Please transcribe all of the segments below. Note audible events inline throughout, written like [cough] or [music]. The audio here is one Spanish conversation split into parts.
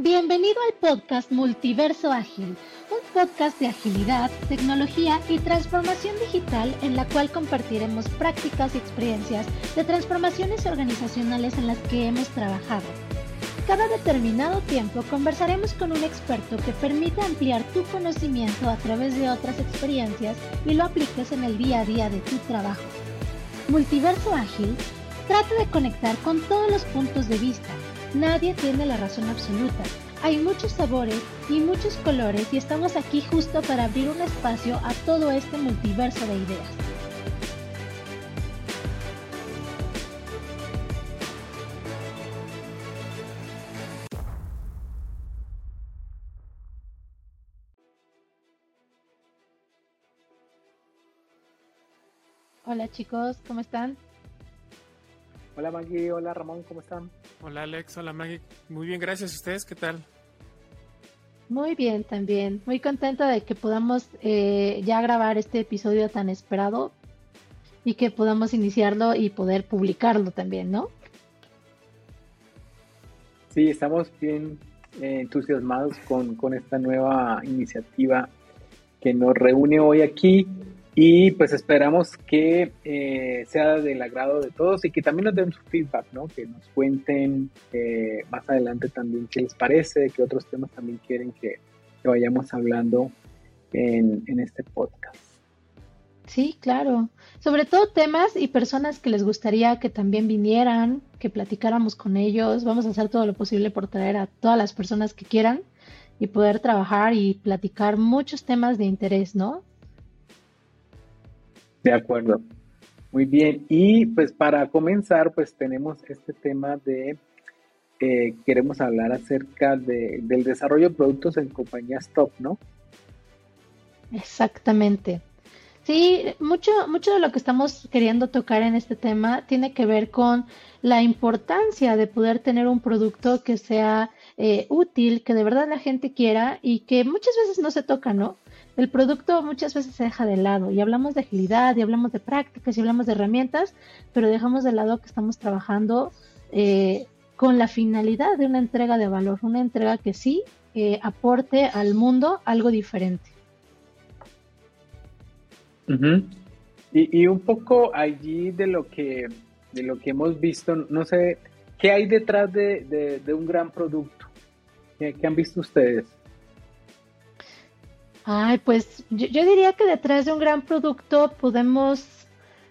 Bienvenido al podcast Multiverso Ágil, un podcast de agilidad, tecnología y transformación digital en la cual compartiremos prácticas y experiencias de transformaciones organizacionales en las que hemos trabajado. Cada determinado tiempo conversaremos con un experto que permita ampliar tu conocimiento a través de otras experiencias y lo apliques en el día a día de tu trabajo. Multiverso Ágil trata de conectar con todos los puntos de vista Nadie tiene la razón absoluta. Hay muchos sabores y muchos colores y estamos aquí justo para abrir un espacio a todo este multiverso de ideas. Hola chicos, ¿cómo están? Hola Maggie, hola Ramón, ¿cómo están? Hola Alex, hola Maggie. Muy bien, gracias. a ¿Ustedes qué tal? Muy bien también. Muy contenta de que podamos eh, ya grabar este episodio tan esperado y que podamos iniciarlo y poder publicarlo también, ¿no? Sí, estamos bien eh, entusiasmados con, con esta nueva iniciativa que nos reúne hoy aquí y pues esperamos que eh, sea del agrado de todos y que también nos den su feedback, ¿no? Que nos cuenten eh, más adelante también qué les parece, qué otros temas también quieren que, vayamos hablando en, en, este podcast. Sí, claro. Sobre todo temas y personas que les gustaría que también vinieran, que platicáramos con ellos. Vamos a hacer todo lo posible por traer a todas las personas que quieran y poder trabajar y platicar muchos temas de interés, ¿no? De acuerdo. Muy bien. Y pues para comenzar, pues tenemos este tema de, eh, queremos hablar acerca de, del desarrollo de productos en compañías top, ¿no? Exactamente. Sí, mucho, mucho de lo que estamos queriendo tocar en este tema tiene que ver con la importancia de poder tener un producto que sea eh, útil, que de verdad la gente quiera y que muchas veces no se toca, ¿no? El producto muchas veces se deja de lado y hablamos de agilidad y hablamos de prácticas y hablamos de herramientas, pero dejamos de lado que estamos trabajando eh, con la finalidad de una entrega de valor, una entrega que sí eh, aporte al mundo algo diferente. y, un poco allí de lo que de lo que hemos visto, no sé, ¿qué hay detrás de, un gran producto? ¿Qué han visto ustedes? Ay, pues yo, diría que detrás de un gran producto podemos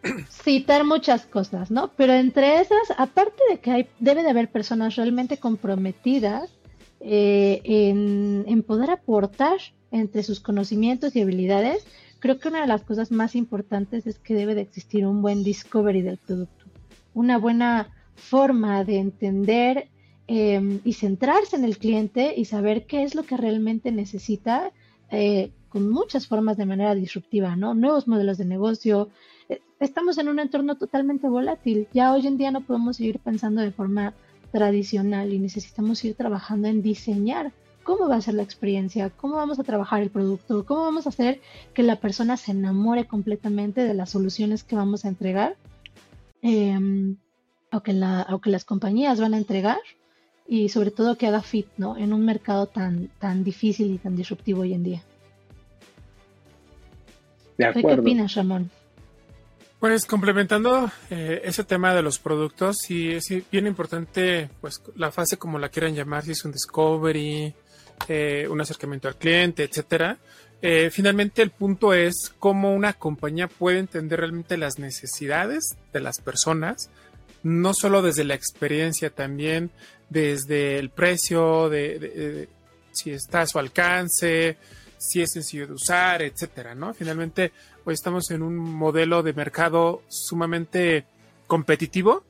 [clears throat] citar muchas cosas, ¿no? Pero entre esas, aparte de que hay, debe de haber personas realmente comprometidas eh, en, en, poder aportar entre sus conocimientos y habilidades, creo que una de las cosas más importantes es que debe de existir un buen discovery del producto, una buena forma de entender em, y centrarse en el cliente y saber qué es lo que realmente necesita eh, con muchas formas de manera disruptiva, ¿no? Nuevos modelos de negocio. Eh, estamos en un entorno totalmente volátil. Ya hoy en día no podemos seguir pensando de forma tradicional y necesitamos ir trabajando en diseñar cómo va a ser la experiencia, cómo vamos a trabajar el producto, cómo vamos a hacer que la persona se enamore completamente de las soluciones que vamos a entregar eh, o, que la, o que las compañías van a entregar y sobre todo que haga fit ¿no? en un mercado tan, tan difícil y tan disruptivo hoy en día. De ¿Qué opinas, Ramón? Pues complementando eh, ese tema de los productos, sí es bien importante, pues la fase como la quieran llamar, si es un discovery, eh, un acercamiento al cliente, etcétera. Eh, finalmente el punto es cómo una compañía puede entender realmente las necesidades de las personas, no solo desde la experiencia, también desde el precio, de, si está a su alcance, si es sencillo de usar, etcétera, ¿no? Finalmente, hoy estamos en un modelo de mercado sumamente competitivo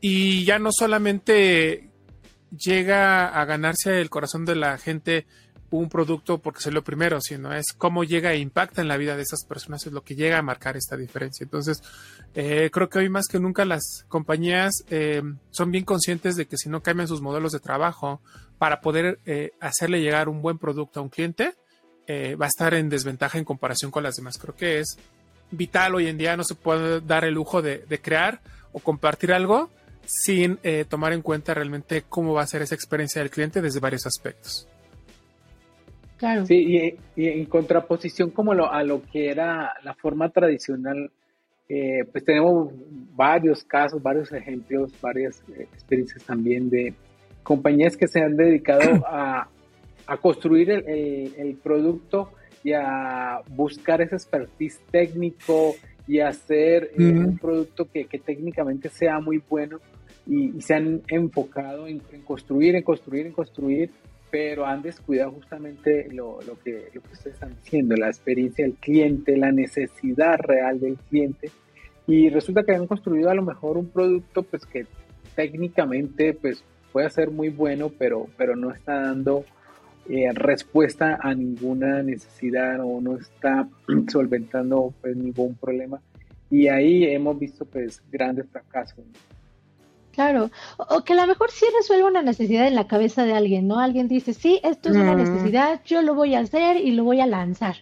y ya no solamente llega a ganarse el corazón de la gente un producto porque es lo primero, sino es cómo llega e impacta en la vida de esas personas, es lo que llega a marcar esta diferencia. Entonces, eh, creo que hoy más que nunca las compañías eh, son bien conscientes de que si no cambian sus modelos de trabajo para poder eh, hacerle llegar un buen producto a un cliente, va a estar en desventaja en comparación con las demás. Creo que es vital hoy en día, no se puede dar el lujo de, crear o compartir algo sin tomar en cuenta realmente cómo va a ser esa experiencia del cliente desde varios aspectos. Claro. Sí, y, en contraposición como a lo que era la forma tradicional, eh, pues tenemos varios casos, varios ejemplos, varias eh, experiencias también de compañías que se han dedicado [clears throat] a, construir el, producto y a buscar ese expertise técnico y hacer un producto que, técnicamente sea muy bueno y, se han enfocado en, construir, en construir, en construir, pero han descuidado justamente lo, lo, que, lo que ustedes están diciendo, la experiencia del cliente, la necesidad real del cliente. Y resulta que han construido a lo mejor un producto pues que técnicamente pues puede ser muy bueno, pero, pero no está dando eh, respuesta a ninguna necesidad o no está [clears throat] solventando pues, ningún problema. Y ahí hemos visto pues grandes fracasos. Claro, o que a lo mejor sí resuelve una necesidad en la cabeza de alguien, ¿no? Alguien dice, sí, esto es una necesidad, yo lo voy a hacer y lo voy a lanzar.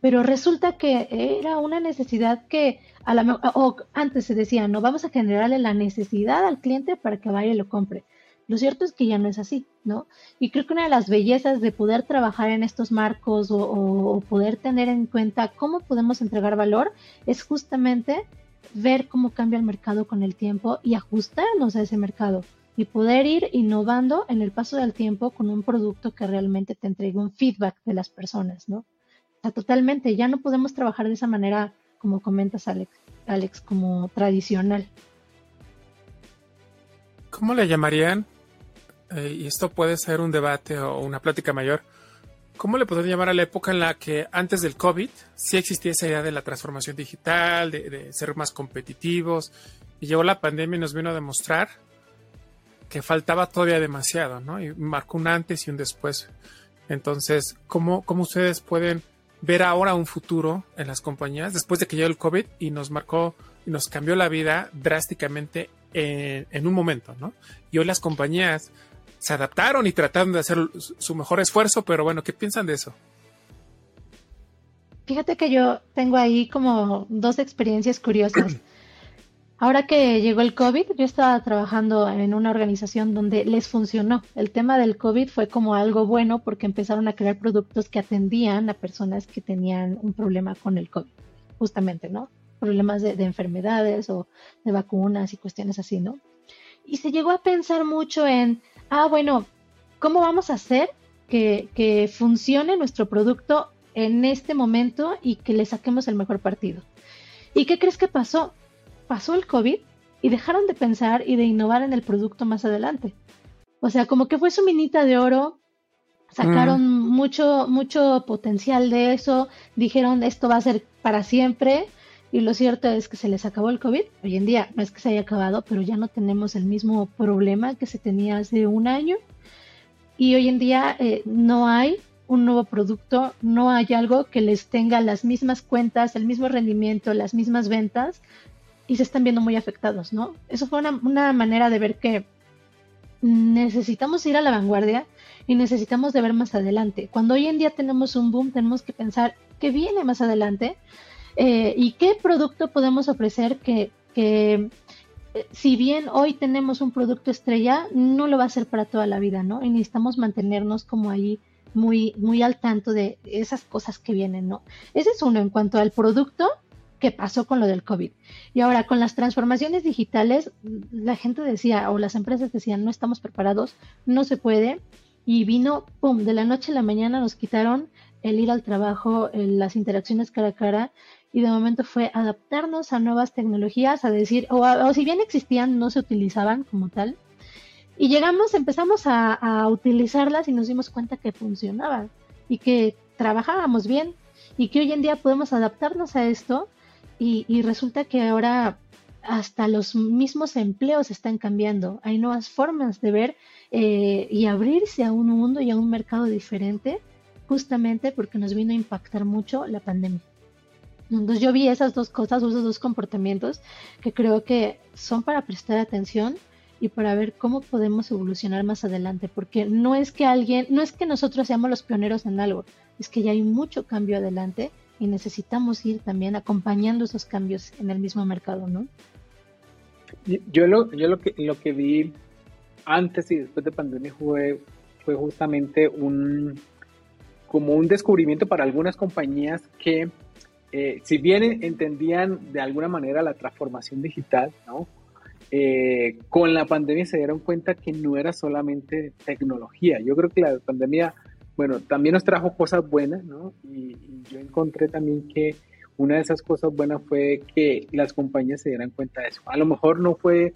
Pero resulta que era una necesidad que a la o antes se decía, no, vamos a generarle la necesidad al cliente para que vaya y lo compre. Lo cierto es que ya no es así, ¿no? Y creo que una de las bellezas de poder trabajar en estos marcos o, poder tener en cuenta cómo podemos entregar valor es justamente ver cómo cambia el mercado con el tiempo y ajustarnos a ese mercado y poder ir innovando en el paso del tiempo con un producto que realmente te entregue un feedback de las personas, ¿no? O sea, totalmente, ya no podemos trabajar de esa manera, como comentas, Alex, Alex como tradicional. ¿Cómo le llamarían eh, y esto puede ser un debate o una plática mayor, ¿cómo le podrían llamar a la época en la que antes del COVID sí existía esa idea de la transformación digital, de, ser más competitivos, y llegó la pandemia y nos vino a demostrar que faltaba todavía demasiado, ¿no? Y marcó un antes y un después. Entonces, ¿cómo, cómo ustedes pueden ver ahora un futuro en las compañías después de que llegó el COVID y nos marcó y nos cambió la vida drásticamente en, en un momento, ¿no? Y hoy las compañías se adaptaron y trataron de hacer su mejor esfuerzo, pero bueno, ¿qué piensan de eso? Fíjate que yo tengo ahí como dos experiencias curiosas. [clears throat] Ahora que llegó el COVID, yo estaba trabajando en una organización donde les funcionó. El tema del COVID fue como algo bueno porque empezaron a crear productos que atendían a personas que tenían un problema con el COVID, justamente, ¿no? Problemas de, de enfermedades o de vacunas y cuestiones así, ¿no? Y se llegó a pensar mucho en ah, bueno, ¿cómo vamos a hacer que, funcione nuestro producto en este momento y que le saquemos el mejor partido? ¿Y qué crees que pasó? Pasó el COVID y dejaron de pensar y de innovar en el producto más adelante. O sea, como que fue su minita de oro, sacaron mucho, mucho potencial de eso, dijeron esto va a ser para siempre y lo cierto es que se les acabó el COVID. Hoy en día no es que se haya acabado, pero ya no tenemos el mismo problema que se tenía hace un año. Y hoy en día eh, no hay un nuevo producto, no hay algo que les tenga las mismas cuentas, el mismo rendimiento, las mismas ventas y se están viendo muy afectados, ¿no? Eso fue una, una manera de ver que necesitamos ir a la vanguardia y necesitamos de ver más adelante. Cuando hoy en día tenemos un boom, tenemos que pensar qué viene más adelante eh, y qué producto podemos ofrecer que, eh, si bien hoy tenemos un producto estrella, no lo va a ser para toda la vida, ¿no? Y necesitamos mantenernos como ahí muy, muy al tanto de esas cosas que vienen, ¿no? Ese es uno en cuanto al producto que pasó con lo del COVID. Y ahora, con las transformaciones digitales, la gente decía, o las empresas decían, no estamos preparados, no se puede. Y vino, pum, de la noche a la mañana nos quitaron el ir al trabajo, las interacciones cara a cara, y de momento fue adaptarnos a nuevas tecnologías, a decir, o, si bien existían, no se utilizaban como tal. Y llegamos, empezamos a, utilizarlas y nos dimos cuenta que funcionaban y que trabajábamos bien y que hoy en día podemos adaptarnos a esto y, resulta que ahora hasta los mismos empleos están cambiando. Hay nuevas formas de ver eh, y abrirse a un mundo y a un mercado diferente justamente porque nos vino a impactar mucho la pandemia. Entonces yo vi esas dos cosas, esos dos comportamientos que creo que son para prestar atención y para ver cómo podemos evolucionar más adelante, porque no es que alguien, no es que nosotros seamos los pioneros en algo, es que ya hay mucho cambio adelante y necesitamos ir también acompañando esos cambios en el mismo mercado, ¿no? Yo lo, yo lo que lo que vi antes y después de pandemia fue, fue justamente un como un descubrimiento para algunas compañías que eh, si bien entendían de alguna manera la transformación digital. Eh, con la pandemia se dieron cuenta que no era solamente tecnología. Yo creo que la pandemia, bueno, también nos trajo cosas buenas, ¿no? Y, yo encontré también que una de esas cosas buenas fue que las compañías se dieran cuenta de eso. A lo mejor no fue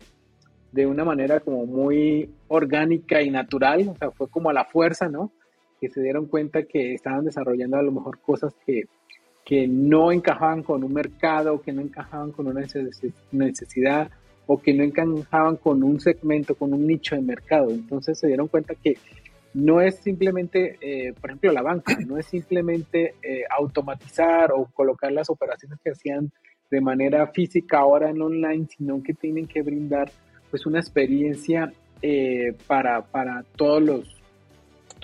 de una manera como muy orgánica y natural, o sea, fue como a la fuerza, ¿no? Que se dieron cuenta que estaban desarrollando a lo mejor cosas que, que no encajaban con un mercado, que no encajaban con una necesidad o que no encajaban con un segmento, con un nicho de mercado. Entonces se dieron cuenta que no es simplemente, eh, por ejemplo, la banca, no es simplemente eh, automatizar o colocar las operaciones que hacían de manera física ahora en online, sino que tienen que brindar pues una experiencia eh, para, para todos los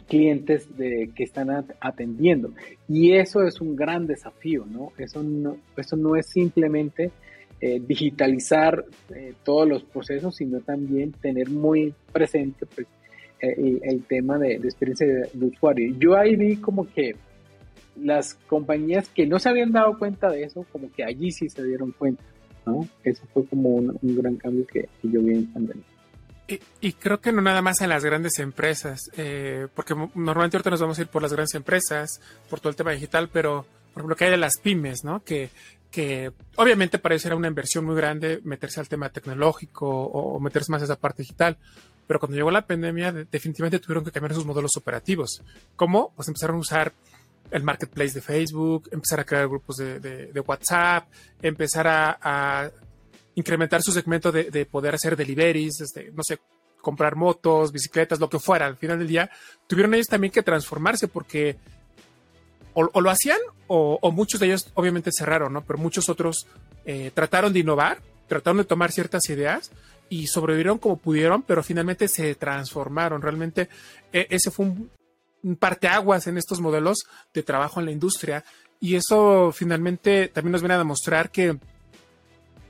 clientes de, que están atendiendo. Y eso es un gran desafío, ¿no? Eso no, eso no es simplemente eh, digitalizar eh, todos los procesos, sino también tener muy presente pues, eh, el, tema de, experiencia de, usuario. Yo ahí vi como que las compañías que no se habían dado cuenta de eso, como que allí sí se dieron cuenta, ¿no? Eso fue como un, gran cambio que, yo vi en pandemia. Y, creo que no nada más en las grandes empresas, porque normalmente ahorita nos vamos a ir por las grandes empresas, por todo el tema digital, pero por ejemplo que hay de las pymes, ¿no? Que que obviamente para ellos era una inversión muy grande meterse al tema tecnológico o meterse más a esa parte digital. Pero cuando llegó la pandemia, definitivamente tuvieron que cambiar sus modelos operativos. ¿Cómo? Pues empezaron a usar el marketplace de Facebook, empezar a crear grupos de, WhatsApp, empezar a, incrementar su segmento de, poder hacer deliveries, este, no sé, comprar motos, bicicletas, lo que fuera. Al final del día, tuvieron ellos también que transformarse porque o, lo hacían o, muchos de ellos obviamente cerraron, ¿no? Pero muchos otros eh, trataron de innovar, trataron de tomar ciertas ideas y sobrevivieron como pudieron, pero finalmente se transformaron. Realmente e, ese fue un, un parteaguas en estos modelos de trabajo en la industria y eso finalmente también nos viene a demostrar que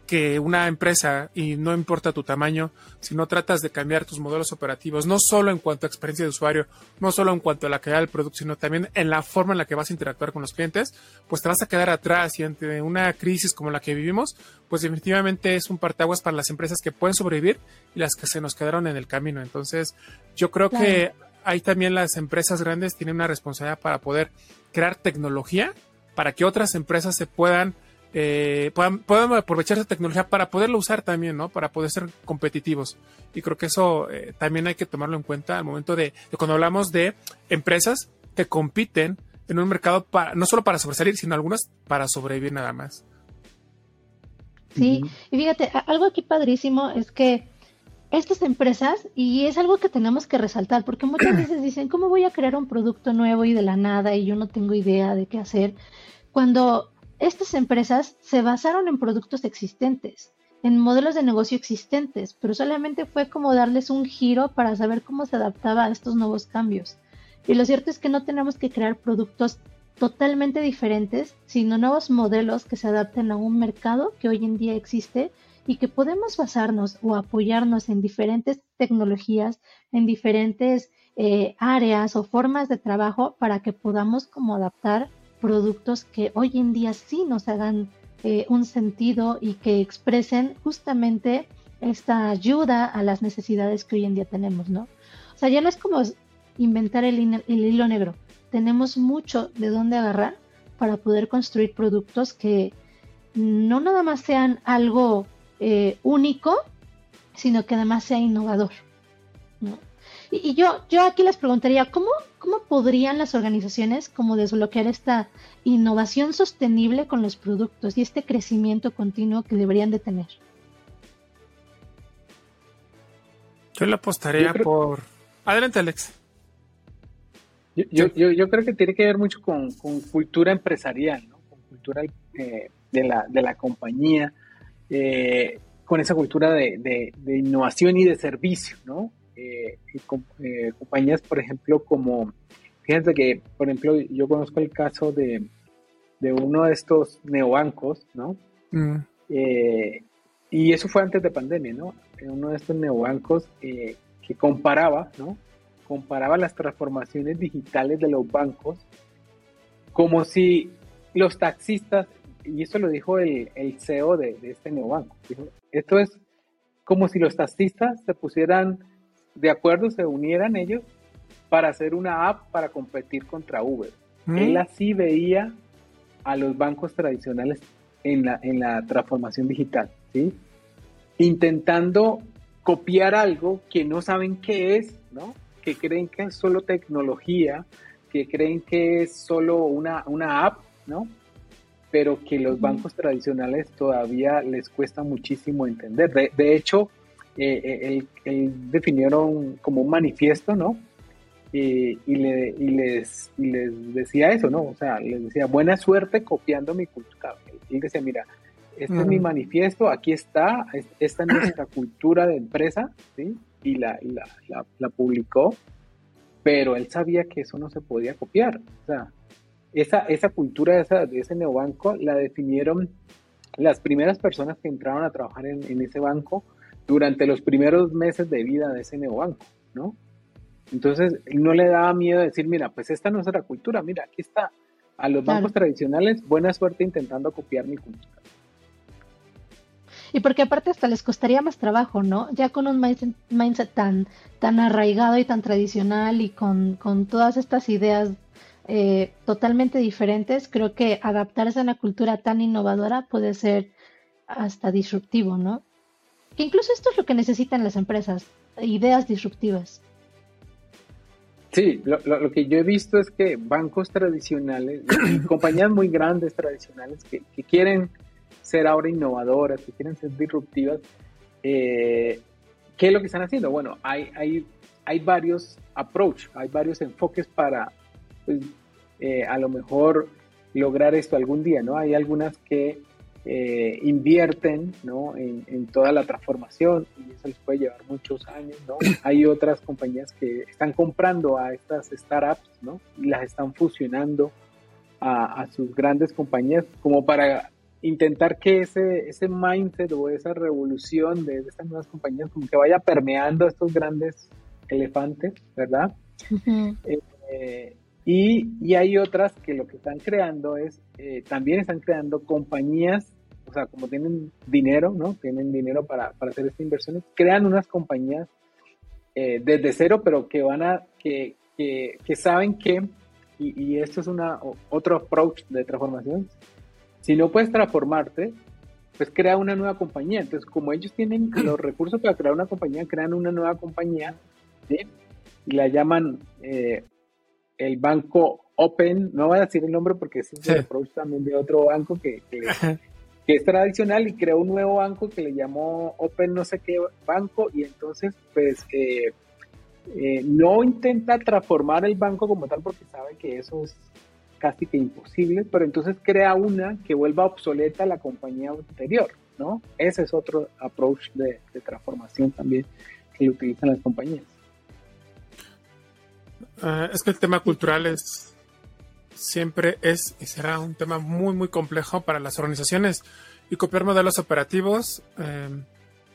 que una empresa, y no importa tu tamaño, si no tratas de cambiar tus modelos operativos, no solo en cuanto a experiencia de usuario, no solo en cuanto a la calidad del producto, sino también en la forma en la que vas a interactuar con los clientes, pues te vas a quedar atrás y ante una crisis como la que vivimos, pues definitivamente es un partaguas para las empresas que pueden sobrevivir y las que se nos quedaron en el camino. Entonces, yo creo que ahí también las empresas grandes tienen una responsabilidad para poder crear tecnología para que otras empresas se puedan eh, puedan, aprovechar esa tecnología para poderlo usar también, ¿no? Para poder ser competitivos. Y creo que eso eh, también hay que tomarlo en cuenta al momento de, cuando hablamos de empresas que compiten en un mercado para, no solo para sobresalir, sino algunas para sobrevivir nada más. Sí, y fíjate, algo aquí padrísimo es que estas empresas, y es algo que tenemos que resaltar, porque muchas [clears throat] veces dicen, ¿cómo voy a crear un producto nuevo y de la nada y yo no tengo idea de qué hacer? Cuando estas empresas se basaron en productos existentes, en modelos de negocio existentes, pero solamente fue como darles un giro para saber cómo se adaptaba a estos nuevos cambios. Y lo cierto es que no tenemos que crear productos totalmente diferentes, sino nuevos modelos que se adapten a un mercado que hoy en día existe y que podemos basarnos o apoyarnos en diferentes tecnologías, en diferentes eh, áreas o formas de trabajo para que podamos como adaptar productos que hoy en día sí nos hagan eh, un sentido y que expresen justamente esta ayuda a las necesidades que hoy en día tenemos, ¿no? O sea, ya no es como inventar el, hilo negro. Tenemos mucho de dónde agarrar para poder construir productos que no nada más sean algo eh, único, sino que además sea innovador. Y, yo, yo aquí les preguntaría, ¿cómo, ¿cómo podrían las organizaciones como desbloquear esta innovación sostenible con los productos y este crecimiento continuo que deberían de tener? Yo le apostaría por... Adelante, Alex. Yo, yo, creo que tiene que ver mucho con, cultura empresarial, ¿no? con cultura eh, de, la, de la compañía, eh, con esa cultura de, de, innovación y de servicio, ¿no? Eh, eh, compañías, por ejemplo, como, fíjense que, por ejemplo, yo conozco el caso de, de uno de estos neobancos, ¿no? Mm. Eh, y eso fue antes de pandemia, ¿no? Uno de estos neobancos que comparaba, ¿no? Comparaba las transformaciones digitales de los bancos como si los taxistas, y eso lo dijo el, el CEO de, de, este neobanco, dijo, esto es como si los taxistas se pusieran de acuerdo, se unieran ellos para hacer una app para competir contra Uber. Mm. Él así veía a los bancos tradicionales en la, en la transformación digital, ¿sí? Intentando copiar algo que no saben qué es, ¿no? Que creen que es solo tecnología, que creen que es solo una, una app, ¿no? Pero que los bancos tradicionales todavía les cuesta muchísimo entender. De, de hecho, eh, eh definieron como un manifiesto, ¿no? y, le, y, les, y les decía eso, ¿no? O sea, les decía, buena suerte copiando mi cultura. Y decía, mira, este es mi manifiesto, aquí está, esta es nuestra [clears throat] cultura de empresa, ¿sí? Y la, la, la, publicó, pero él sabía que eso no se podía copiar. O sea, esa, esa cultura de, esa, de ese neobanco la definieron las primeras personas que entraron a trabajar en, en, ese banco durante los primeros meses de vida de ese neobanco, ¿no? Entonces, no le daba miedo decir, mira, pues esta no es la cultura, mira, aquí está. A los bancos tradicionales, buena suerte intentando copiar mi cultura. Y porque aparte hasta les costaría más trabajo, ¿no? Ya con un mindset, tan, tan arraigado y tan tradicional y con, con todas estas ideas eh, totalmente diferentes, creo que adaptarse a una cultura tan innovadora puede ser hasta disruptivo, ¿no? Que incluso esto es lo que necesitan las empresas, ideas disruptivas. Sí, lo, lo, que yo he visto es que bancos tradicionales, [coughs] compañías muy grandes tradicionales que, quieren ser ahora innovadoras, que quieren ser disruptivas, eh, ¿qué es lo que están haciendo? Bueno, hay, hay, hay varios approach, hay varios enfoques para, pues, eh, a lo mejor lograr esto algún día, ¿no? Hay algunas que eh, invierten ¿no? en, toda la transformación y eso les puede llevar muchos años. ¿no? [coughs] Hay otras compañías que están comprando a estas startups ¿no? y las están fusionando a, sus grandes compañías como para intentar que ese, ese mindset o esa revolución de, estas nuevas compañías como que vaya permeando a estos grandes elefantes, ¿verdad? Eh, y, y, hay otras que lo que están creando es, eh, también están creando compañías o sea, como tienen dinero, ¿no? Tienen dinero para, para hacer estas inversiones, crean unas compañías eh, desde cero, pero que van a, que, que, que saben que, y, y, esto es una, otro approach de transformación, si no puedes transformarte, pues crea una nueva compañía. Entonces, como ellos tienen [clears throat] los recursos para crear una compañía, crean una nueva compañía, ¿sí? Y la llaman eh, el banco Open, no voy a decir el nombre porque es un approach también de otro banco que, que, [laughs] que es tradicional y creó un nuevo banco que le llamó Open no sé qué banco y entonces pues eh, eh, no intenta transformar el banco como tal porque sabe que eso es casi que imposible, pero entonces crea una que vuelva obsoleta a la compañía anterior, ¿no? Ese es otro approach de, transformación también que utilizan las compañías. Ah, es que el tema cultural es siempre es y será un tema muy muy complejo para las organizaciones y copiar modelos operativos. Eh,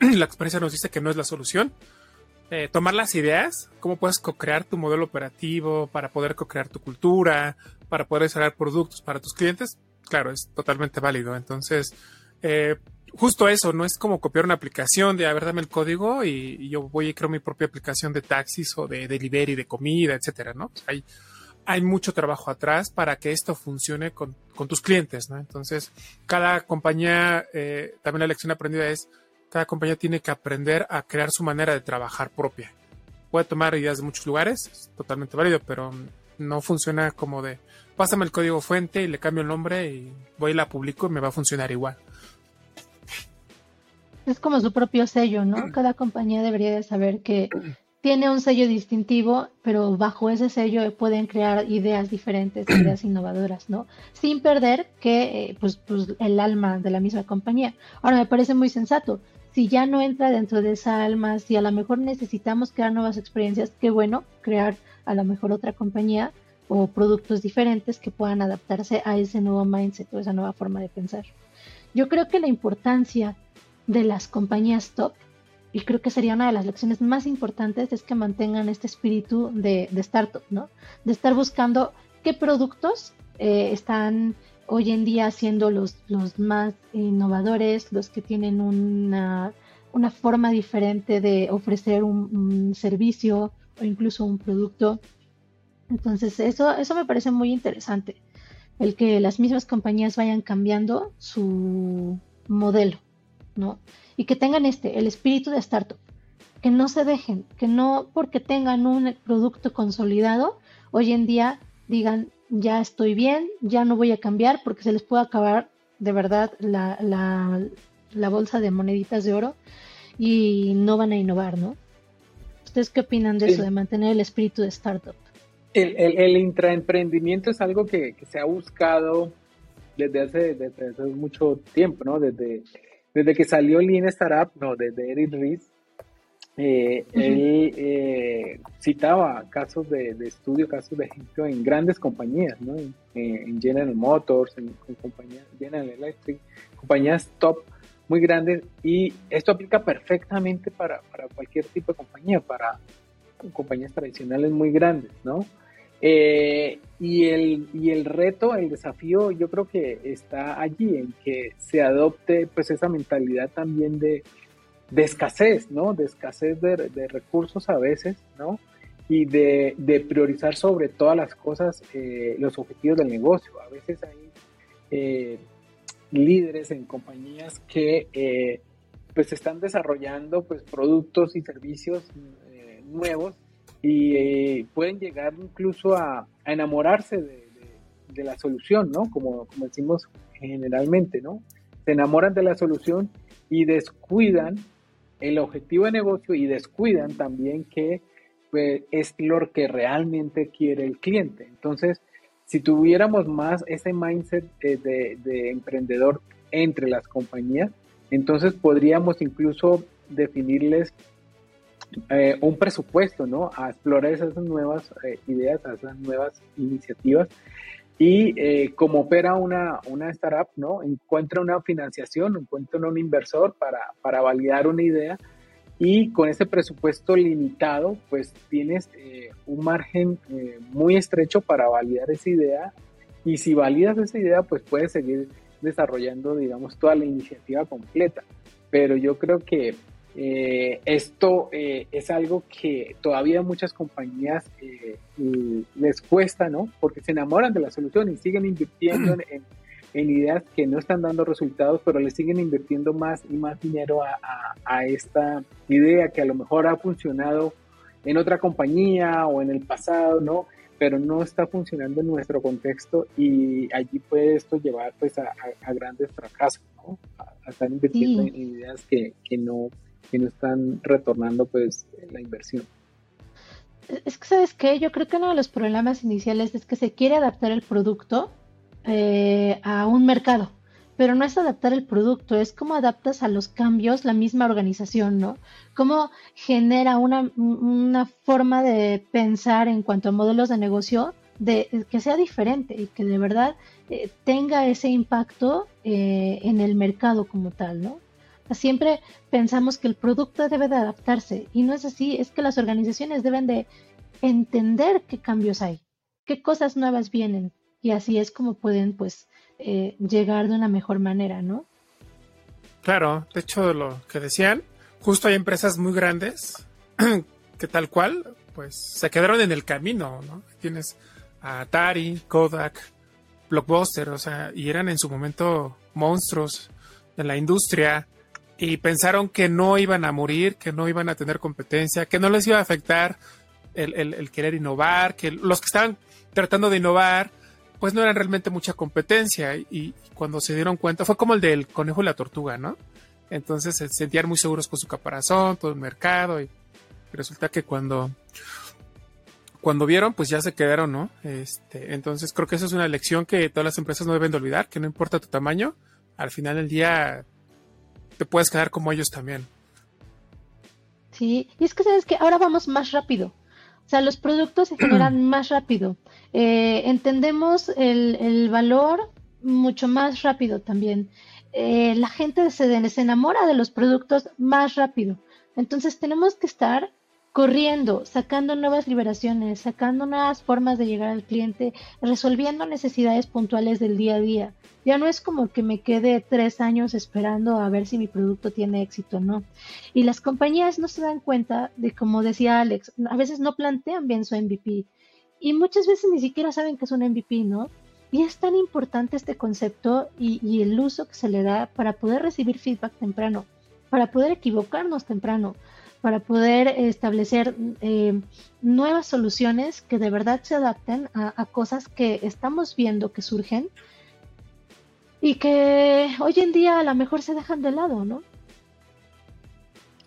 [clears throat] la experiencia nos dice que no es la solución. Eh, tomar las ideas, cómo puedes co-crear tu modelo operativo para poder co-crear tu cultura, para poder desarrollar productos para tus clientes, claro, es totalmente válido. Entonces, eh, justo eso, no es como copiar una aplicación de, a ver, dame el código y, yo voy y creo mi propia aplicación de taxis o de delivery de comida, etcétera, ¿no? hay hay mucho trabajo atrás para que esto funcione con, tus clientes, ¿no? Entonces, cada compañía, eh, también la lección aprendida es, cada compañía tiene que aprender a crear su manera de trabajar propia. Puede tomar ideas de muchos lugares, es totalmente válido, pero no funciona como de, pásame el código fuente y le cambio el nombre y voy y la publico y me va a funcionar igual. Es como su propio sello, ¿no? [clears throat] Cada compañía debería de saber que tiene un sello distintivo, pero bajo ese sello pueden crear ideas diferentes, [clears throat] ideas innovadoras, ¿no? Sin perder que, eh, pues, pues, el alma de la misma compañía. Ahora, me parece muy sensato. Si ya no entra dentro de esa alma, si a lo mejor necesitamos crear nuevas experiencias, qué bueno crear a lo mejor otra compañía o productos diferentes que puedan adaptarse a ese nuevo mindset o esa nueva forma de pensar. Yo creo que la importancia de las compañías top, y creo que sería una de las lecciones más importantes, es que mantengan este espíritu de, de startup, ¿no? De estar buscando qué productos eh, están hoy en día siendo los, los más innovadores, los que tienen una, una forma diferente de ofrecer un, servicio o incluso un producto. Entonces, eso, eso me parece muy interesante, el que las mismas compañías vayan cambiando su modelo, ¿no? Y que tengan este, el espíritu de startup, que no se dejen, que no porque tengan un producto consolidado, hoy en día digan, ya estoy bien, ya no voy a cambiar porque se les puede acabar de verdad la, la, bolsa de moneditas de oro y no van a innovar, ¿no? ¿Ustedes qué opinan de eso, de mantener el espíritu de startup? El, el, intraemprendimiento es algo que, se ha buscado desde hace, desde hace mucho tiempo, ¿no? Desde, desde que salió Lean Startup, no, desde Eric Ries, eh, él eh, citaba casos de, estudio, casos de ejemplo en grandes compañías, ¿no? en, General Motors, en, compañías General Electric, compañías top muy grandes y esto aplica perfectamente para, cualquier tipo de compañía, para compañías tradicionales muy grandes, ¿no? Eh, y, el, y el reto, el desafío, yo creo que está allí en que se adopte pues esa mentalidad también de, de escasez, ¿no? De escasez de, recursos a veces, ¿no? Y de, priorizar sobre todas las cosas eh, los objetivos del negocio. A veces hay eh, líderes en compañías que pues están desarrollando pues productos y servicios nuevos y pueden llegar incluso a, enamorarse de, de, la solución, ¿no? Como, decimos generalmente, ¿no? Se enamoran de la solución y descuidan el objetivo de negocio y descuidan también que pues, es lo que realmente quiere el cliente. Entonces, si tuviéramos más ese mindset de, emprendedor entre las compañías, entonces podríamos incluso definirles eh, un presupuesto, ¿no? A explorar esas nuevas eh, ideas, esas nuevas iniciativas y eh, como opera una, una, startup, ¿no? Encuentra una financiación, encuentra un inversor para, para validar una idea y con ese presupuesto limitado, pues tienes un margen muy estrecho para validar esa idea y si validas esa idea, pues puedes seguir desarrollando, digamos, toda la iniciativa completa. Pero yo creo que eh, esto eh, es algo que todavía muchas compañías eh, les cuesta, ¿no? Porque se enamoran de la solución y siguen invirtiendo [clears throat] en, ideas que no están dando resultados, pero le siguen invirtiendo más y más dinero a, a, esta idea que a lo mejor ha funcionado en otra compañía o en el pasado, ¿no? Pero no está funcionando en nuestro contexto y allí puede esto llevar pues a, grandes fracasos, ¿no? A, estar invirtiendo en ideas que, que no que no están retornando pues la inversión. Es que, ¿sabes qué? Yo creo que uno de los problemas iniciales es que se quiere adaptar el producto eh, a un mercado, pero no es adaptar el producto, es cómo adaptas a los cambios la misma organización, ¿no? Cómo genera una, una forma de pensar en cuanto a modelos de negocio de, que sea diferente y que de verdad eh, tenga ese impacto eh, en el mercado como tal, ¿no? Siempre pensamos que el producto debe de adaptarse y no es así, es que las organizaciones deben de entender qué cambios hay, qué cosas nuevas vienen y así es como pueden pues eh, llegar de una mejor manera, ¿no? Claro, de hecho lo que decían, justo hay empresas muy grandes [clears throat] que tal cual pues se quedaron en el camino, ¿no? Tienes a Atari, Kodak, Blockbuster, o sea, y eran en su momento monstruos de la industria y pensaron que no iban a morir, que no iban a tener competencia, que no les iba a afectar el, querer innovar, que los que estaban tratando de innovar, pues no eran realmente mucha competencia. Y, cuando se dieron cuenta, fue como el del conejo y la tortuga, ¿no? Entonces se sentían muy seguros con su caparazón, todo el mercado, y resulta que cuando, cuando vieron, pues ya se quedaron, ¿no? Este, entonces creo que eso es una lección que todas las empresas no deben de olvidar, que no importa tu tamaño, al final del día te puedes quedar como ellos también. Sí, y es que sabes que ahora vamos más rápido. O sea, los productos se generan [clears throat] más rápido. Eh, entendemos el, valor mucho más rápido también. eh, la gente se, se enamora de los productos más rápido. Entonces tenemos que estar corriendo, sacando nuevas liberaciones, sacando nuevas formas de llegar al cliente, resolviendo necesidades puntuales del día a día. Ya no es como que me quede tres años esperando a ver si mi producto tiene éxito o no. Y las compañías no se dan cuenta de, como decía Alex, a veces no plantean bien su MVP y muchas veces ni siquiera saben que es un MVP, ¿no? Y es tan importante este concepto y, y el uso que se le da para poder recibir feedback temprano, para poder equivocarnos temprano, para poder establecer eh, nuevas soluciones que de verdad se adapten a, cosas que estamos viendo que surgen y que hoy en día a lo mejor se dejan de lado, ¿no?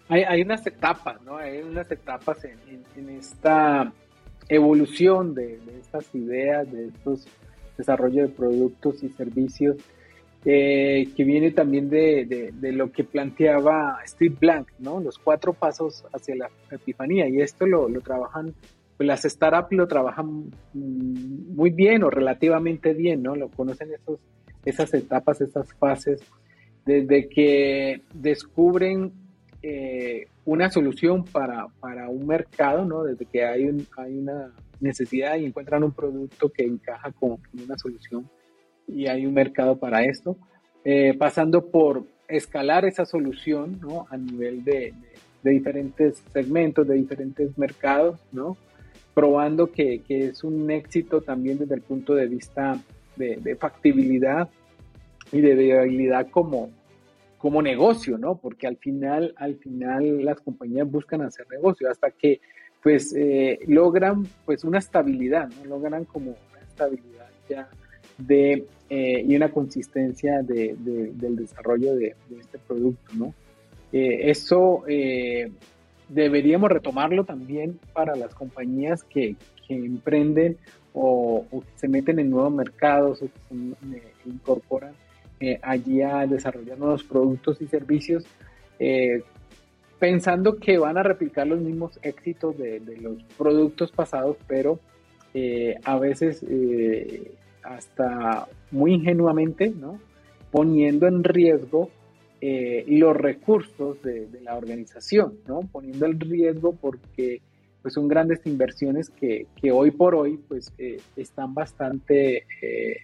Hay, unas etapas, ¿no? Hay unas etapas en, esta evolución de, de, estas ideas, de estos desarrollos de productos y servicios eh, que viene también de, de, lo que planteaba Steve Blank, ¿no? Los cuatro pasos hacia la epifanía. Y esto lo, lo trabajan, pues las startups lo trabajan mm, muy bien o relativamente bien, ¿no? Lo conocen esos, esas etapas, esas fases, desde que descubren eh, una solución para, para, un mercado, ¿no? Desde que hay, un, hay una necesidad y encuentran un producto que encaja con una solución y hay un mercado para esto, eh, pasando por escalar esa solución ¿no? a nivel de, de, diferentes segmentos, de diferentes mercados, ¿no? probando que, que, es un éxito también desde el punto de vista de, de factibilidad y de viabilidad como, como negocio, ¿no? Porque al final, al final las compañías buscan hacer negocio hasta que pues eh, logran pues una estabilidad, ¿no? Logran como una estabilidad ya de, eh, y una consistencia de, del desarrollo de, este producto. Eh, eso eh, deberíamos retomarlo también para las compañías que, que emprenden o, que se meten en nuevos mercados o que se incorporan allí a desarrollar nuevos productos y servicios, pensando que van a replicar los mismos éxitos de, los productos pasados, pero a veces hasta muy ingenuamente, ¿no? poniendo en riesgo eh, los recursos de, la organización, ¿no? poniendo en riesgo porque pues, son grandes inversiones que, hoy por hoy pues, eh, están bastante eh,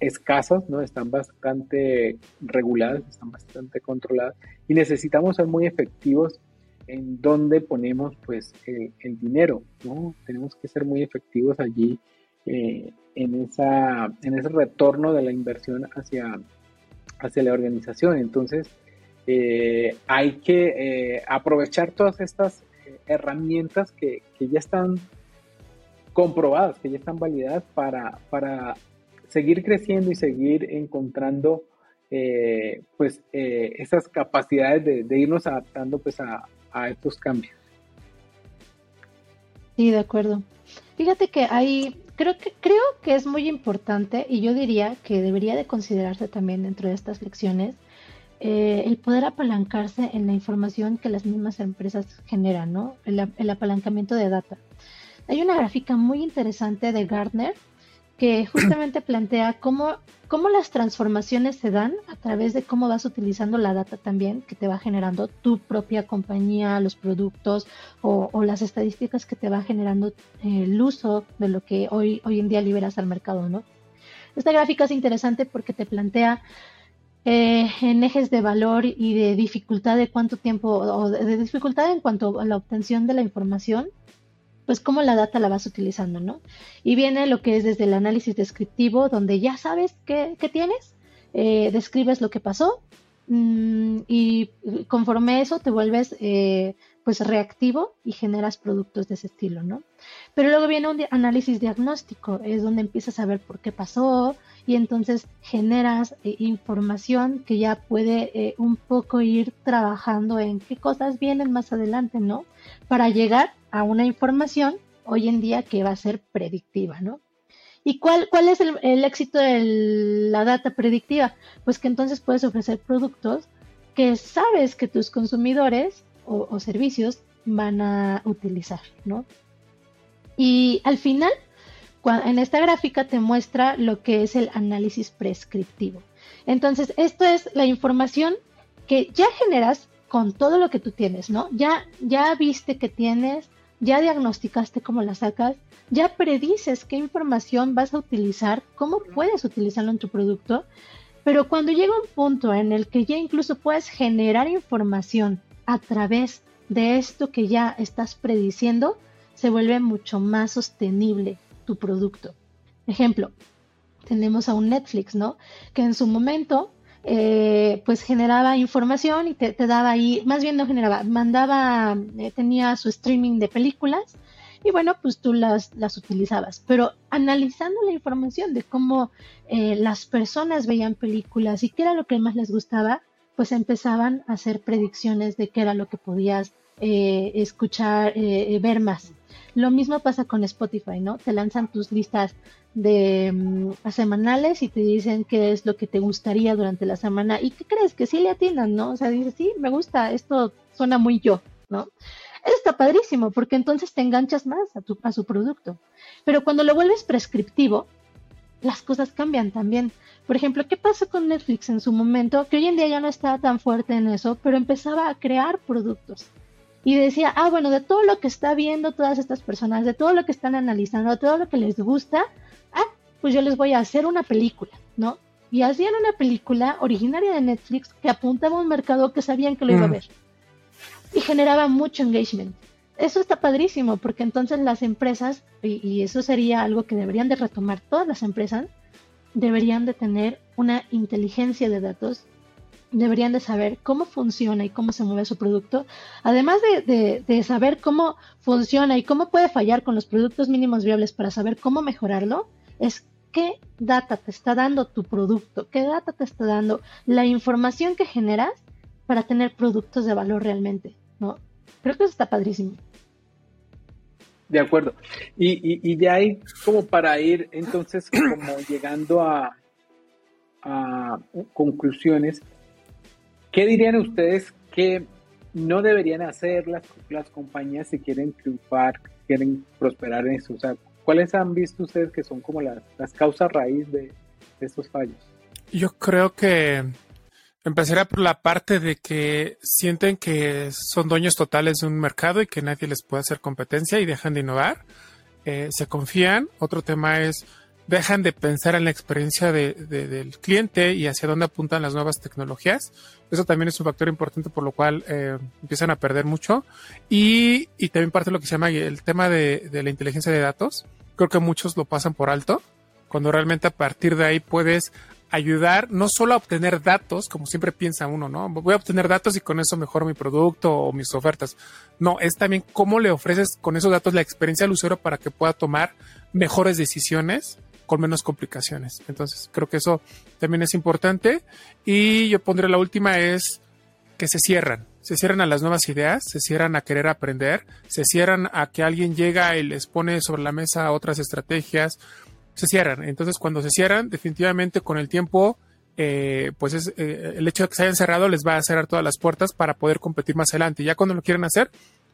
escasas, ¿no? están bastante reguladas, están bastante controladas y necesitamos ser muy efectivos en donde ponemos pues el, dinero, ¿no? Tenemos que ser muy efectivos allí en, esa, en ese retorno de la inversión hacia, hacia la organización. Entonces, eh, hay que eh, aprovechar todas estas eh, herramientas que, que, ya están comprobadas, que ya están validadas para, para seguir creciendo y seguir encontrando pues esas capacidades de, de, irnos adaptando pues a, a estos cambios. Sí, de acuerdo. Fíjate que hay creo que, creo que es muy importante y yo diría que debería de considerarse también dentro de estas lecciones eh, el poder apalancarse en la información que las mismas empresas generan, ¿no? el apalancamiento de data. Hay una gráfica muy interesante de Gartner que justamente [clears throat] plantea cómo, cómo las transformaciones se dan a través de cómo vas utilizando la data también que te va generando tu propia compañía, los productos o, las estadísticas que te va generando eh, el uso de lo que hoy, hoy en día liberas al mercado, ¿no? Esta gráfica es interesante porque te plantea eh, en ejes de valor y de dificultad de cuánto tiempo, o de dificultad en cuanto a la obtención de la información, pues cómo la data la vas utilizando, ¿no? Y viene lo que es desde el análisis descriptivo, donde ya sabes qué, tienes, eh, describes lo que pasó mm, y conforme eso te vuelves eh, pues reactivo y generas productos de ese estilo, ¿no? Pero luego viene un análisis diagnóstico, es donde empiezas a ver por qué pasó y entonces generas eh, información que ya puede un poco ir trabajando en qué cosas vienen más adelante, ¿no? Para llegar a una información hoy en día que va a ser predictiva, ¿no? ¿Y cuál, cuál es el, éxito de la data predictiva? Pues que entonces puedes ofrecer productos que sabes que tus consumidores o, servicios van a utilizar, ¿no? Y al final, en esta gráfica te muestra lo que es el análisis prescriptivo. Entonces, esto es la información que ya generas con todo lo que tú tienes, ¿no? Ya, ya viste que tienes, ya diagnosticaste cómo la sacas, ya predices qué información vas a utilizar, cómo puedes utilizarlo en tu producto, pero cuando llega un punto en el que ya incluso puedes generar información a través de esto que ya estás prediciendo, se vuelve mucho más sostenible tu producto. Ejemplo, tenemos a un Netflix, ¿no? Que en su momento, eh, pues generaba información y te, daba ahí, más bien no generaba, mandaba, eh, tenía su streaming de películas y bueno, pues tú las, las utilizabas. Pero analizando la información de cómo eh, las personas veían películas y qué era lo que más les gustaba, pues empezaban a hacer predicciones de qué era lo que podías escuchar, ver más. Lo mismo pasa con Spotify, ¿no? Te lanzan tus listas de mm, semanales y te dicen qué es lo que te gustaría durante la semana y qué crees que sí le atiendan, ¿no? O sea, dices, sí, me gusta, esto suena muy yo, ¿no? Eso está padrísimo porque entonces te enganchas más a, tu, a su producto. Pero cuando lo vuelves prescriptivo, las cosas cambian también. Por ejemplo, ¿qué pasó con Netflix en su momento? Que hoy en día ya no está tan fuerte en eso, pero empezaba a crear productos y decía, ah, bueno, de todo lo que está viendo todas estas personas, de todo lo que están analizando, de todo lo que les gusta, ah, pues yo les voy a hacer una película, ¿no? Y hacían una película originaria de Netflix que apuntaba a un mercado que sabían que lo iba a mm. ver. Y generaba mucho engagement. Eso está padrísimo, porque entonces las empresas, y, y eso sería algo que deberían de retomar todas las empresas, deberían de tener una inteligencia de datos deberían de saber cómo funciona y cómo se mueve su producto, además de, saber cómo funciona y cómo puede fallar con los productos mínimos viables para saber cómo mejorarlo, es qué data te está dando tu producto, qué data te está dando la información que generas para tener productos de valor realmente, ¿no? Creo que eso está padrísimo. De acuerdo. Y, y, de ahí, como para ir entonces como llegando a, a conclusiones, ¿Qué dirían ustedes que no deberían hacer las, las compañías si quieren triunfar, quieren prosperar en eso? O sea, ¿cuáles han visto ustedes que son como las, causas raíz de, estos fallos? Yo creo que empezaría por la parte de que sienten que son dueños totales de un mercado y que nadie les puede hacer competencia y dejan de innovar. Eh, se confían. Otro tema es dejan de pensar en la experiencia del cliente y hacia dónde apuntan las nuevas tecnologías. Eso también es un factor importante por lo cual eh, empiezan a perder mucho. Y, también parte de lo que se llama el tema de, la inteligencia de datos. Creo que muchos lo pasan por alto, cuando realmente a partir de ahí puedes ayudar no solo a obtener datos, como siempre piensa uno, ¿no? Voy a obtener datos y con eso mejoro mi producto o mis ofertas. No, es también cómo le ofreces con esos datos la experiencia al usuario para que pueda tomar mejores decisiones con menos complicaciones. Entonces, creo que eso también es importante. Y yo pondré la última es que se cierran. Se cierran a las nuevas ideas, se cierran a querer aprender, se cierran a que alguien llega y les pone sobre la mesa otras estrategias, se cierran. Entonces, cuando se cierran, definitivamente con el tiempo, eh, pues es, eh, el hecho de que se hayan cerrado les va a cerrar todas las puertas para poder competir más adelante. Ya cuando lo quieren hacer,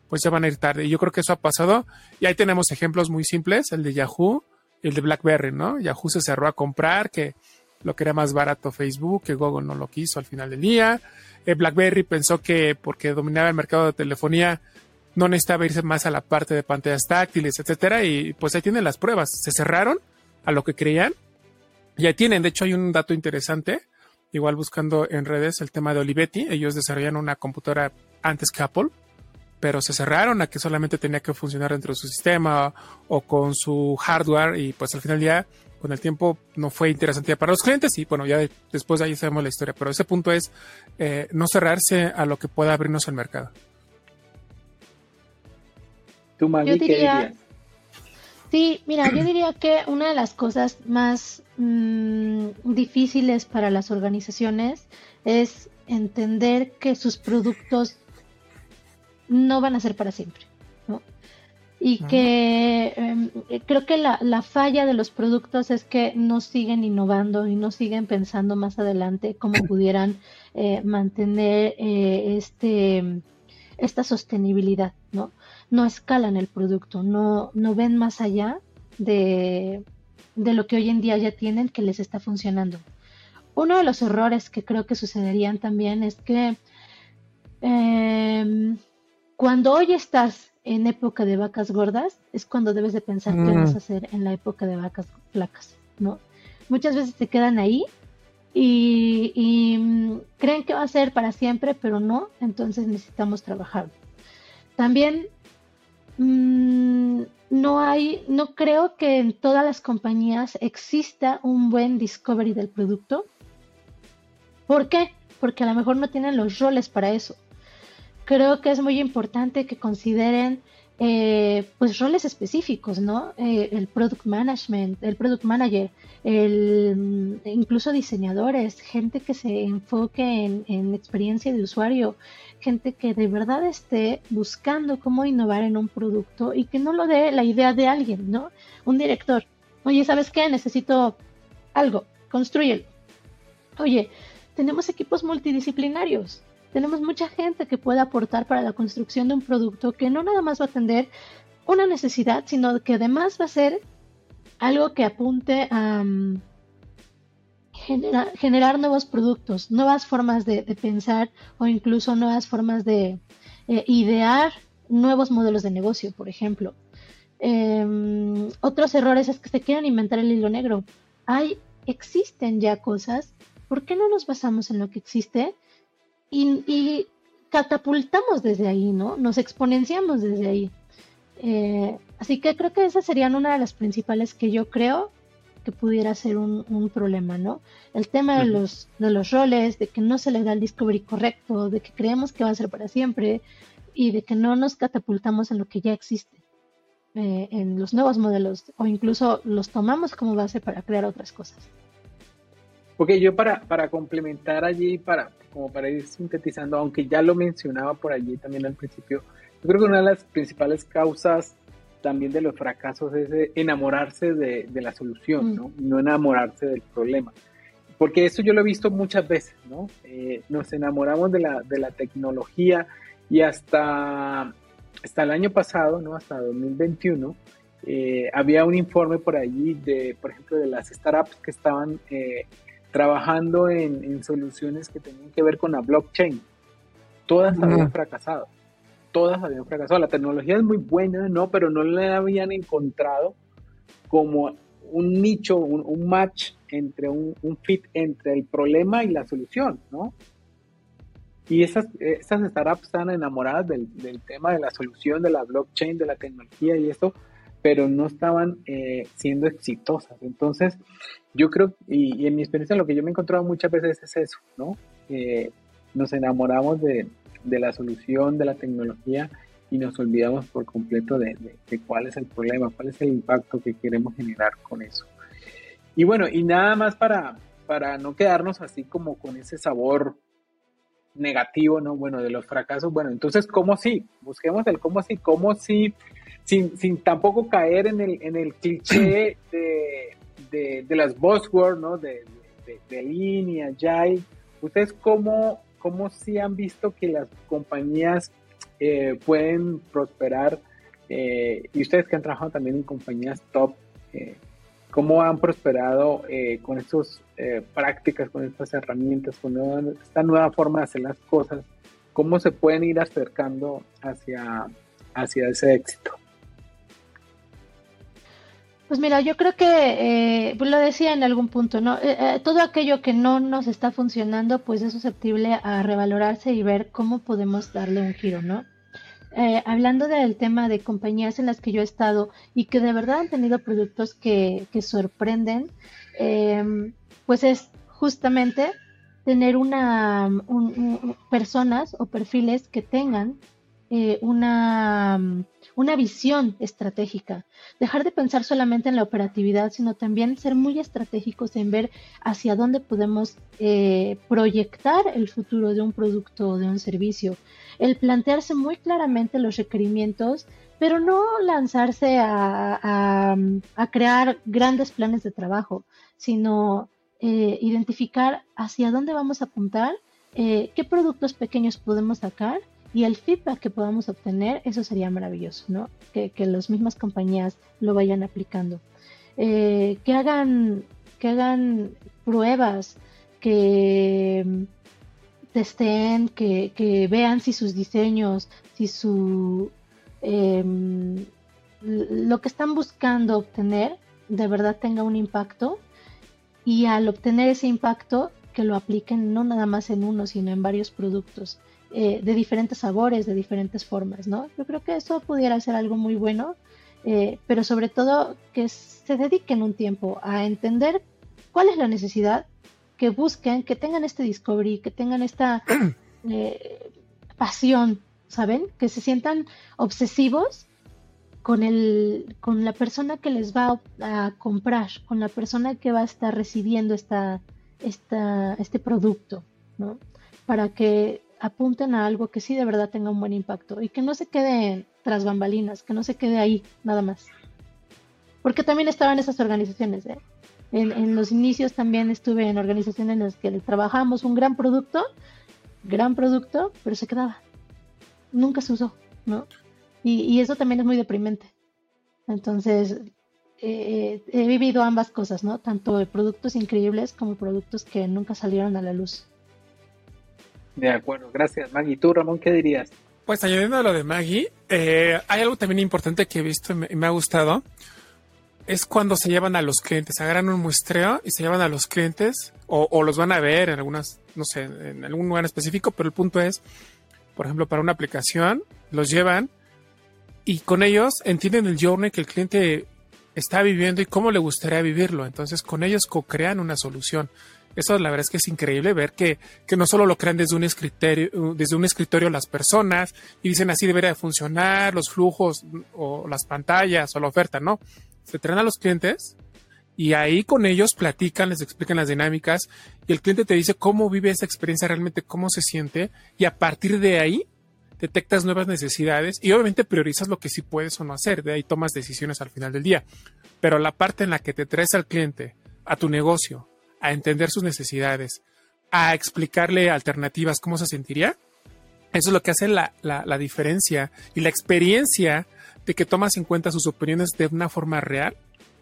pues ya van a ir tarde. Y yo creo que eso ha pasado. Y ahí tenemos ejemplos muy simples, el de Yahoo, el de BlackBerry, ¿no? Yahoo se cerró a comprar, que lo que era más barato Facebook, que Google no lo quiso al final del día. Eh, BlackBerry pensó que porque dominaba el mercado de telefonía no necesitaba irse más a la parte de pantallas táctiles, etcétera, y pues ahí tienen las pruebas. Se cerraron a lo que creían. Y ahí tienen, de hecho hay un dato interesante, igual buscando en redes el tema de Olivetti, ellos desarrollaron una computadora antes que Apple, pero se cerraron a que solamente tenía que funcionar dentro de su sistema o con su hardware y pues al final ya con el tiempo no fue interesante para los clientes y bueno, ya después de ahí sabemos la historia, pero ese punto es eh, no cerrarse a lo que pueda abrirnos el mercado. ¿Tú, yo diría, Sí, mira, yo diría que una de las cosas más mm, difíciles para las organizaciones es entender que sus productos no van a ser para siempre. ¿no? Y que em, creo que la, la, falla de los productos es que no siguen innovando y no siguen pensando más adelante cómo [coughs] pudieran eh, mantener eh, este, esta sostenibilidad, ¿no? No escalan el producto, no, no ven más allá de, de lo que hoy en día ya tienen que les está funcionando uno de los errores que creo que sucederían también es que em, cuando hoy estás en época de vacas gordas, es cuando debes de pensar qué vas a mm. hacer en la época de vacas flacas, ¿no? Muchas veces te quedan ahí y, mm, creen que va a ser para siempre, pero no, entonces necesitamos trabajar. También mm, no hay, no creo que en todas las compañías exista un buen discovery del producto. ¿Por qué? Porque a lo mejor no tienen los roles para eso. Creo que es muy importante que consideren eh, pues roles específicos, ¿no? Eh, el product management, el product manager, el, mm, incluso diseñadores, gente que se enfoque en, en, experiencia de usuario, gente que de verdad esté buscando cómo innovar en un producto y que no lo dé la idea de alguien, ¿no? Un director, oye, ¿sabes qué? Necesito algo, construyelo. Oye, tenemos equipos multidisciplinarios, tenemos mucha gente que puede aportar para la construcción de un producto que no nada más va a atender una necesidad, sino que además va a ser algo que apunte a mm, generar nuevos productos, nuevas formas de, pensar o incluso nuevas formas de eh, idear nuevos modelos de negocio, por ejemplo. Em, otros errores es que se quieran inventar el hilo negro. Hay, existen ya cosas, ¿por qué no nos basamos en lo que existe y, catapultamos desde ahí, ¿no? Nos exponenciamos desde ahí. Eh, así que creo que esas serían una de las principales que yo creo que pudiera ser un, problema, ¿no? El tema de los, de los roles, de que no se le da el discovery correcto, de que creemos que va a ser para siempre y de que no nos catapultamos en lo que ya existe, eh, en los nuevos modelos o incluso los tomamos como base para crear otras cosas. Ok, yo para, para complementar allí, para, como para ir sintetizando, aunque ya lo mencionaba por allí también al principio, yo creo que una de las principales causas también de los fracasos es enamorarse de, de, la solución, ¿no? Mm. No enamorarse del problema. Porque eso yo lo he visto muchas veces, ¿no? Eh, nos enamoramos de la, de la tecnología y hasta, hasta el año pasado, ¿no? Hasta 2021, eh, había un informe por allí de, por ejemplo, de las startups que estaban eh, trabajando en, soluciones que tenían que ver con la blockchain. Todas habían fracasado. Todas habían fracasado. La tecnología es muy buena, ¿no? Pero no la habían encontrado como un nicho, un, match entre un, fit entre el problema y la solución, ¿no? Y esas, esas startups están enamoradas del, del, tema de la solución, de la blockchain, de la tecnología y esto, pero no estaban eh, siendo exitosas. Entonces, yo creo, y, en mi experiencia lo que yo me he encontrado muchas veces es eso, ¿no? nos enamoramos de, la solución, de la tecnología y nos olvidamos por completo de, cuál es el problema, cuál es el impacto que queremos generar con eso. Y bueno, y nada más para, para no quedarnos así como con ese sabor negativo, ¿no? Bueno, de los fracasos, bueno, entonces, ¿cómo sí? Busquemos el cómo sí, cómo sí sin, sin tampoco caer en el, en el cliché [clears throat] de, de, de las buzzwords, ¿no? De, de, de línea, Jai. ¿Ustedes cómo, cómo sí han visto que las compañías eh, pueden prosperar? Eh, y ustedes que han trabajado también en compañías top, eh, ¿cómo han prosperado con estas prácticas, con estas herramientas, con esta nueva forma de hacer las cosas? ¿Cómo se pueden ir acercando hacia, hacia ese éxito? Pues mira, yo creo que, eh, pues lo decía en algún punto, ¿no? Eh, eh, todo aquello que no nos está funcionando, pues es susceptible a revalorarse y ver cómo podemos darle un giro, ¿no? Hablando del tema de compañías en las que yo he estado y que de verdad han tenido productos que, que sorprenden, pues es justamente tener una personas o perfiles que tengan una una visión estratégica, dejar de pensar solamente en la operatividad, sino también ser muy estratégicos en ver hacia dónde podemos eh, proyectar el futuro de un producto o de un servicio, el plantearse muy claramente los requerimientos, pero no lanzarse a, crear grandes planes de trabajo, sino eh, identificar hacia dónde vamos a apuntar, eh, qué productos pequeños podemos sacar y el feedback que podamos obtener, eso sería maravilloso, ¿no? Que, las mismas compañías lo vayan aplicando. Eh, que, hagan, que hagan pruebas, que mm, testeen, que, que vean si sus diseños, si su em, lo que están buscando obtener de verdad tenga un impacto y al obtener ese impacto que lo apliquen no nada más en uno, sino en varios productos eh, de diferentes sabores, de diferentes formas, ¿no? Yo creo que eso pudiera ser algo muy bueno, eh, pero sobre todo que se dediquen un tiempo a entender cuál es la necesidad, que busquen, que tengan este discovery, que tengan esta [clears throat] eh, pasión, ¿saben? Que se sientan obsesivos con, el, con la persona que les va a comprar, con la persona que va a estar recibiendo esta, esta, este producto, ¿no? Para que apunten a algo que sí de verdad tenga un buen impacto y que no se quede tras bambalinas, que no se quede ahí nada más. Porque también estaba en esas organizaciones, ¿eh? En, los inicios también estuve en organizaciones en las que trabajamos un gran producto, gran producto, pero se quedaba. Nunca se usó, ¿no? Y, eso también es muy deprimente. Entonces, eh, he vivido ambas cosas, ¿no? Tanto productos increíbles como productos que nunca salieron a la luz. De acuerdo, gracias Maggie. ¿Tú, Ramón, qué dirías? Pues añadiendo a lo de Maggie, eh, hay algo también importante que he visto y me, ha gustado. Es cuando se llevan a los clientes, agarran un muestreo y se llevan a los clientes o, o los van a ver en algunas, no sé, en algún lugar específico, pero el punto es, por ejemplo, para una aplicación, los llevan y con ellos entienden el journey que el cliente está viviendo y cómo le gustaría vivirlo. Entonces con ellos co-crean una solución. Eso la verdad es que es increíble ver que, que no solo lo crean desde un escritorio, desde un escritorio las personas y dicen así debería funcionar, los flujos o las pantallas o la oferta, no. Se traen a los clientes y ahí con ellos platican, les explican las dinámicas y el cliente te dice cómo vive esa experiencia realmente, cómo se siente y a partir de ahí detectas nuevas necesidades y obviamente priorizas lo que sí puedes o no hacer, de ahí tomas decisiones al final del día. Pero la parte en la que te traes al cliente, a tu negocio, a entender sus necesidades, a explicarle alternativas, cómo se sentiría, eso es lo que hace la, la diferencia y la experiencia de que tomas en cuenta sus opiniones de una forma real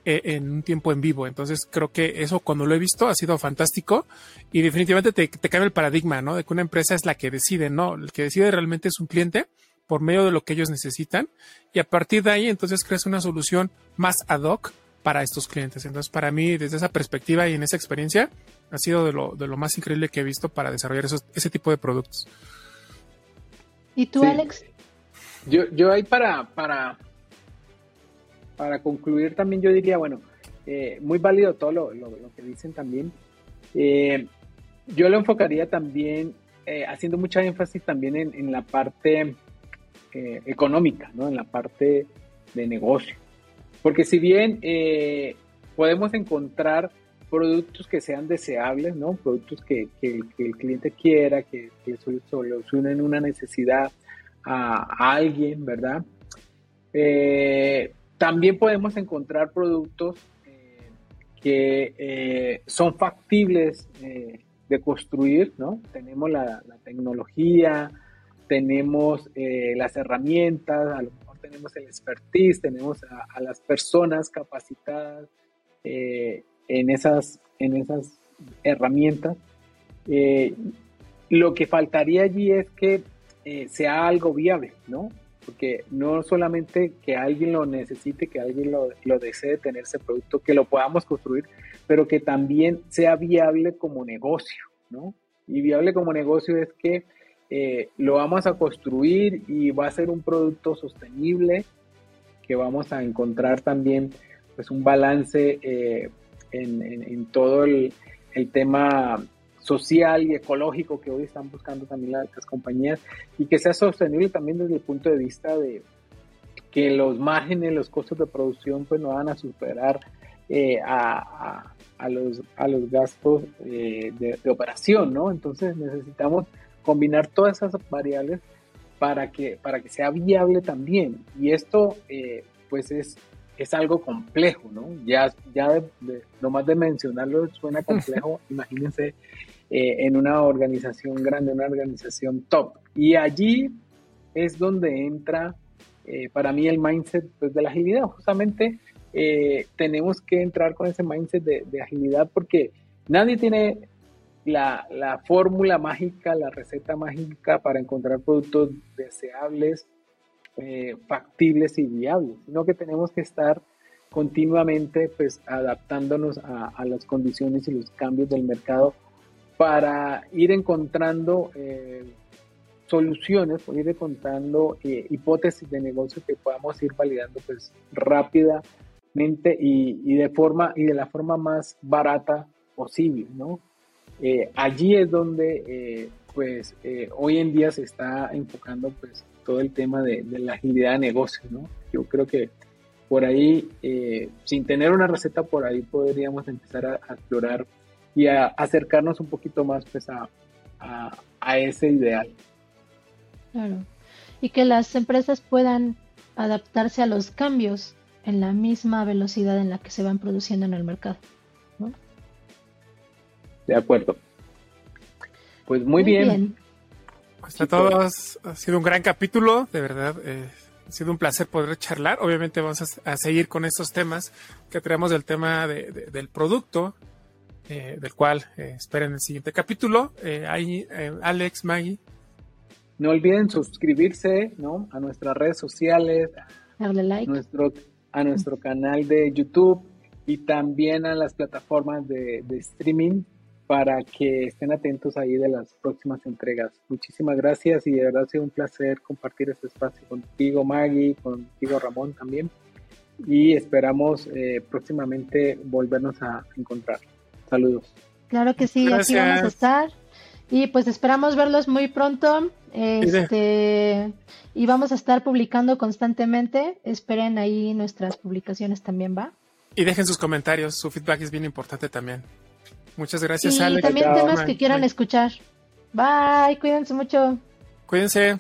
eh, en un tiempo en vivo. Entonces creo que eso cuando lo he visto ha sido fantástico y definitivamente te, te cambia el paradigma, ¿no? De que una empresa es la que decide, ¿no? El que decide realmente es un cliente por medio de lo que ellos necesitan y a partir de ahí entonces creas una solución más ad hoc para estos clientes. Entonces para mí desde esa perspectiva y en esa experiencia ha sido de lo, de lo más increíble que he visto para desarrollar esos, ese tipo de productos. ¿Y tú, Alex? Yo, yo ahí para, para para concluir también yo diría, bueno, eh, muy válido todo lo, que dicen también. Eh, yo lo enfocaría también, eh, haciendo mucha énfasis también en, la parte económica, ¿no? En la parte de negocio. Porque si bien podemos encontrar productos que sean deseables, ¿no? Productos que, el cliente quiera, que, que solucionen una necesidad a, alguien, ¿verdad? Eh, también podemos encontrar productos eh, que eh, son factibles eh, de construir, ¿no? Tenemos la, tecnología, tenemos las herramientas, a lo mejor tenemos el expertise, tenemos a, las personas capacitadas en, esas, en esas herramientas. lo que faltaría allí es que sea algo viable, ¿no? porque no solamente que alguien lo necesite, que alguien lo, desee tener ese producto, que lo podamos construir, pero que también sea viable como negocio, ¿no? Y viable como negocio es que eh, lo vamos a construir y va a ser un producto sostenible, que vamos a encontrar también pues un balance eh, en, todo el, el tema social y ecológico que hoy están buscando también las, compañías y que sea sostenible también desde el punto de vista de que los márgenes, los costos de producción pues no van a superar eh, a, los, a los gastos eh, de, operación, ¿no? Entonces necesitamos combinar todas esas variables para que, para que sea viable también. Y esto eh, pues es, es algo complejo, ¿no? Ya, ya de, nomás de mencionarlo suena [laughs] complejo, imagínense eh, en una organización grande, una organización top. Y allí es donde entra eh, para mí el mindset pues, de la agilidad. Justamente tenemos que entrar con ese mindset de, agilidad porque nadie tiene la, la fórmula mágica, la receta mágica para encontrar productos deseables, eh, factibles y viables, sino que tenemos que estar continuamente pues adaptándonos a, las condiciones y los cambios del mercado para ir encontrando eh, soluciones, ir encontrando eh, hipótesis de negocio que podamos ir validando pues rápidamente y, y, de forma y de la forma más barata posible, ¿no? Eh, allí es donde pues hoy en día se está enfocando pues todo el tema de, la agilidad de negocio, ¿no? Yo creo que por ahí, eh, sin tener una receta por ahí, podríamos empezar a, explorar y a acercarnos un poquito más pues, a, ese ideal. Claro. Y que las empresas puedan adaptarse a los cambios en la misma velocidad en la que se van produciendo en el mercado. De acuerdo. Pues muy, bien. bien. Pues a todos, ha sido un gran capítulo, de verdad. Eh, ha sido un placer poder charlar. Obviamente vamos a, seguir con estos temas que traemos del tema del producto, eh, del cual eh, esperen el siguiente capítulo. Eh, ahí, Alex, Maggie. No olviden suscribirse ¿no? a nuestras redes sociales, darle like. nuestro, a nuestro canal de YouTube y también a las plataformas de, de streaming para que estén atentos ahí de las próximas entregas. Muchísimas gracias y de verdad ha sido un placer compartir este espacio contigo, Maggie, contigo, Ramón también. Y esperamos eh, próximamente volvernos a encontrar. Saludos. Claro que sí, aquí vamos a estar. Y pues esperamos verlos muy pronto. Este, y vamos a estar publicando constantemente. Esperen ahí nuestras publicaciones también, ¿va? Y dejen sus comentarios, su feedback es bien importante también. Muchas gracias, y también temas que quieran escuchar. Bye, cuídense mucho. Cuídense.